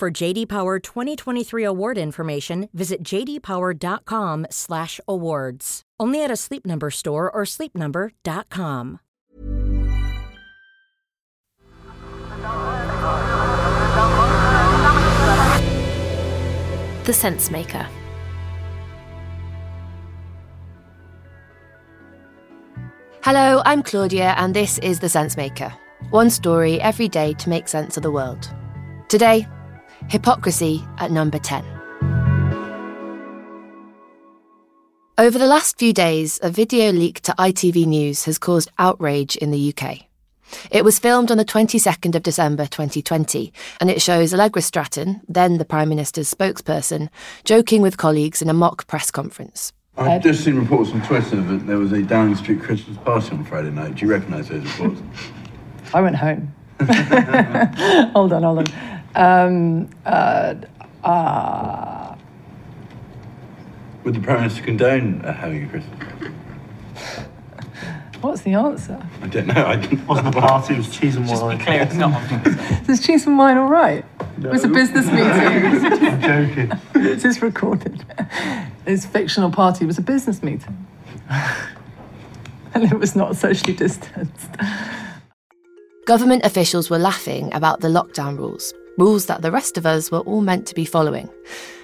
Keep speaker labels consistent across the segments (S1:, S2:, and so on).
S1: For JD Power 2023 award information, visit jdpower.com/awards. Only at a Sleep Number store or sleepnumber.com.
S2: The Sense Maker. Hello, I'm Claudia, and this is The Sense Maker. One story every day to make sense of the world. Today, hypocrisy at number 10. Over the last few days, a video leaked to ITV News has caused outrage in the UK. It was filmed on the 22nd of December 2020, and it shows Allegra Stratton, then the Prime Minister's spokesperson, joking with colleagues in a mock press conference.
S3: I've just seen reports on Twitter that there was a Downing Street Christmas party on Friday night. Do you recognise those reports?
S4: I went home. hold on, hold on. Um, uh, uh,
S3: Would the Prime Minister condone uh, having a Christmas party?
S4: what's the answer?
S3: I don't know. I didn't.
S5: wasn't a party, it was cheese and wine.
S6: clear, it's not.
S4: Is cheese and wine all right? It was a business meeting.
S5: I'm joking.
S4: Is this recorded? This fictional party was a business meeting. and it was not socially distanced.
S2: Government officials were laughing about the lockdown rules, rules that the rest of us were all meant to be following,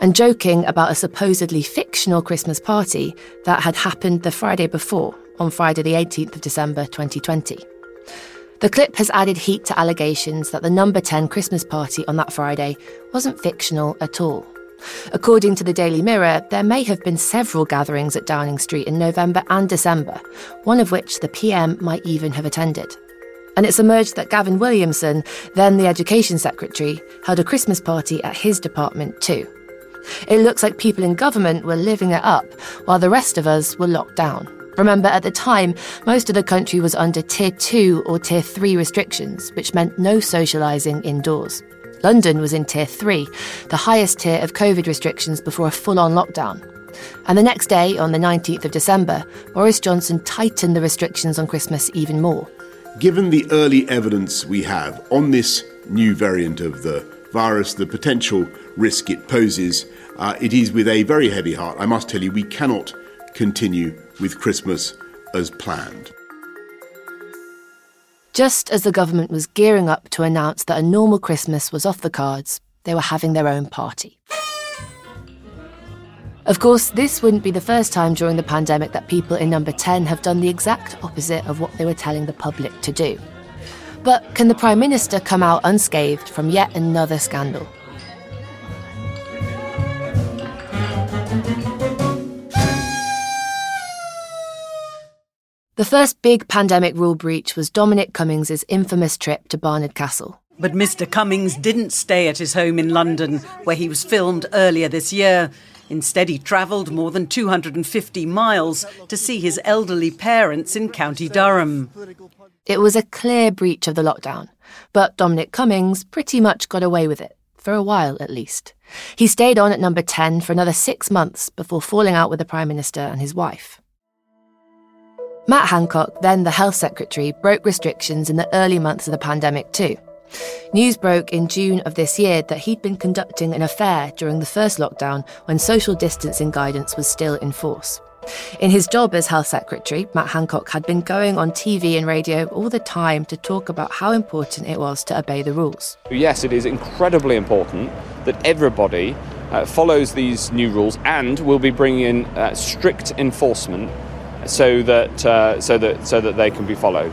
S2: and joking about a supposedly fictional Christmas party that had happened the Friday before, on Friday, the 18th of December 2020. The clip has added heat to allegations that the number 10 Christmas party on that Friday wasn't fictional at all. According to the Daily Mirror, there may have been several gatherings at Downing Street in November and December, one of which the PM might even have attended. And it's emerged that Gavin Williamson, then the Education Secretary, held a Christmas party at his department too. It looks like people in government were living it up, while the rest of us were locked down. Remember, at the time, most of the country was under Tier 2 or Tier 3 restrictions, which meant no socialising indoors. London was in Tier 3, the highest tier of COVID restrictions before a full on lockdown. And the next day, on the 19th of December, Boris Johnson tightened the restrictions on Christmas even more.
S7: Given the early evidence we have on this new variant of the virus, the potential risk it poses, uh, it is with a very heavy heart, I must tell you, we cannot continue with Christmas as planned.
S2: Just as the government was gearing up to announce that a normal Christmas was off the cards, they were having their own party. Of course, this wouldn't be the first time during the pandemic that people in number 10 have done the exact opposite of what they were telling the public to do. But can the Prime Minister come out unscathed from yet another scandal? The first big pandemic rule breach was Dominic Cummings' infamous trip to Barnard Castle.
S6: But Mr. Cummings didn't stay at his home in London, where he was filmed earlier this year. Instead, he travelled more than 250 miles to see his elderly parents in County Durham.
S2: It was a clear breach of the lockdown, but Dominic Cummings pretty much got away with it, for a while at least. He stayed on at number 10 for another six months before falling out with the Prime Minister and his wife. Matt Hancock, then the Health Secretary, broke restrictions in the early months of the pandemic too. News broke in June of this year that he'd been conducting an affair during the first lockdown when social distancing guidance was still in force. In his job as Health Secretary, Matt Hancock had been going on TV and radio all the time to talk about how important it was to obey the rules.
S8: Yes, it is incredibly important that everybody uh, follows these new rules and will be bringing in uh, strict enforcement so that, uh, so, that, so that they can be followed.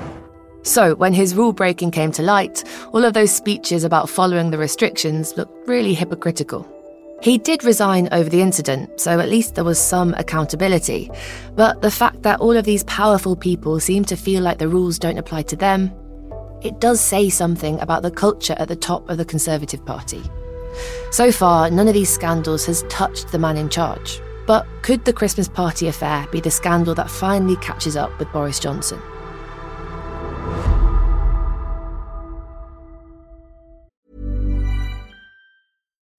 S2: So, when his rule breaking came to light, all of those speeches about following the restrictions looked really hypocritical. He did resign over the incident, so at least there was some accountability. But the fact that all of these powerful people seem to feel like the rules don't apply to them, it does say something about the culture at the top of the Conservative Party. So far, none of these scandals has touched the man in charge. But could the Christmas party affair be the scandal that finally catches up with Boris Johnson?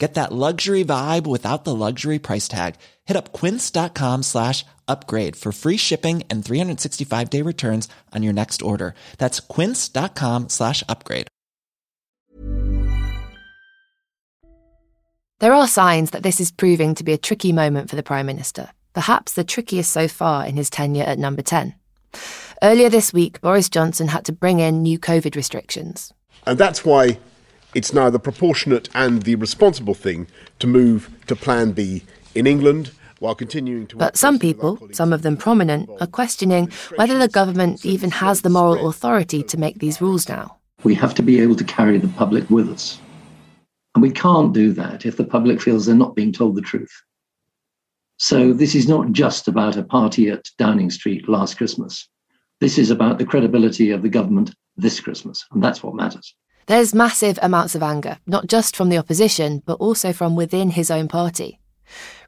S9: Get that luxury vibe without the luxury price tag. Hit up quince.com slash upgrade for free shipping and 365 day returns on your next order. That's quince.com slash upgrade.
S2: There are signs that this is proving to be a tricky moment for the Prime Minister, perhaps the trickiest so far in his tenure at number 10. Earlier this week, Boris Johnson had to bring in new COVID restrictions.
S7: And that's why it's now the proportionate and the responsible thing to move to Plan B in England while continuing to.
S2: But some people, some of them prominent, are questioning whether the government even has the moral authority to make these rules now.
S10: We have to be able to carry the public with us. And we can't do that if the public feels they're not being told the truth. So this is not just about a party at Downing Street last Christmas. This is about the credibility of the government this Christmas, and that's what matters.
S2: There's massive amounts of anger, not just from the opposition, but also from within his own party.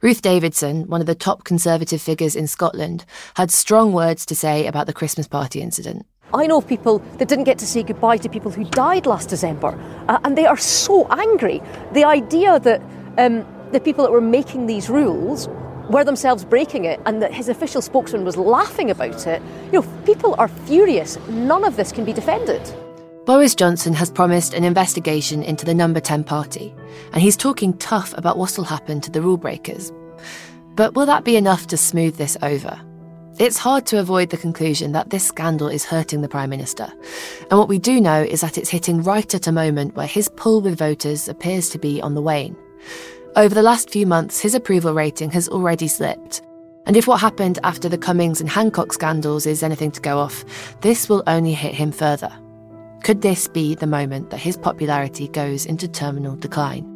S2: Ruth Davidson, one of the top Conservative figures in Scotland, had strong words to say about the Christmas party incident.
S11: I know people that didn't get to say goodbye to people who died last December, uh, and they are so angry. The idea that um, the people that were making these rules were themselves breaking it, and that his official spokesman was laughing about it. You know, people are furious. None of this can be defended.
S2: Boris Johnson has promised an investigation into the Number 10 party, and he's talking tough about what'll happen to the rule breakers. But will that be enough to smooth this over? It's hard to avoid the conclusion that this scandal is hurting the Prime Minister. And what we do know is that it's hitting right at a moment where his pull with voters appears to be on the wane. Over the last few months, his approval rating has already slipped. And if what happened after the Cummings and Hancock scandals is anything to go off, this will only hit him further. Could this be the moment that his popularity goes into terminal decline?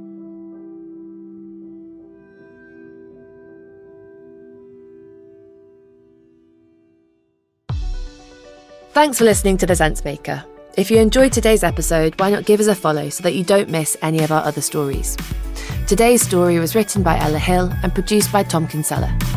S2: Thanks for listening to The Sense Maker. If you enjoyed today's episode, why not give us a follow so that you don't miss any of our other stories? Today's story was written by Ella Hill and produced by Tom Kinsella.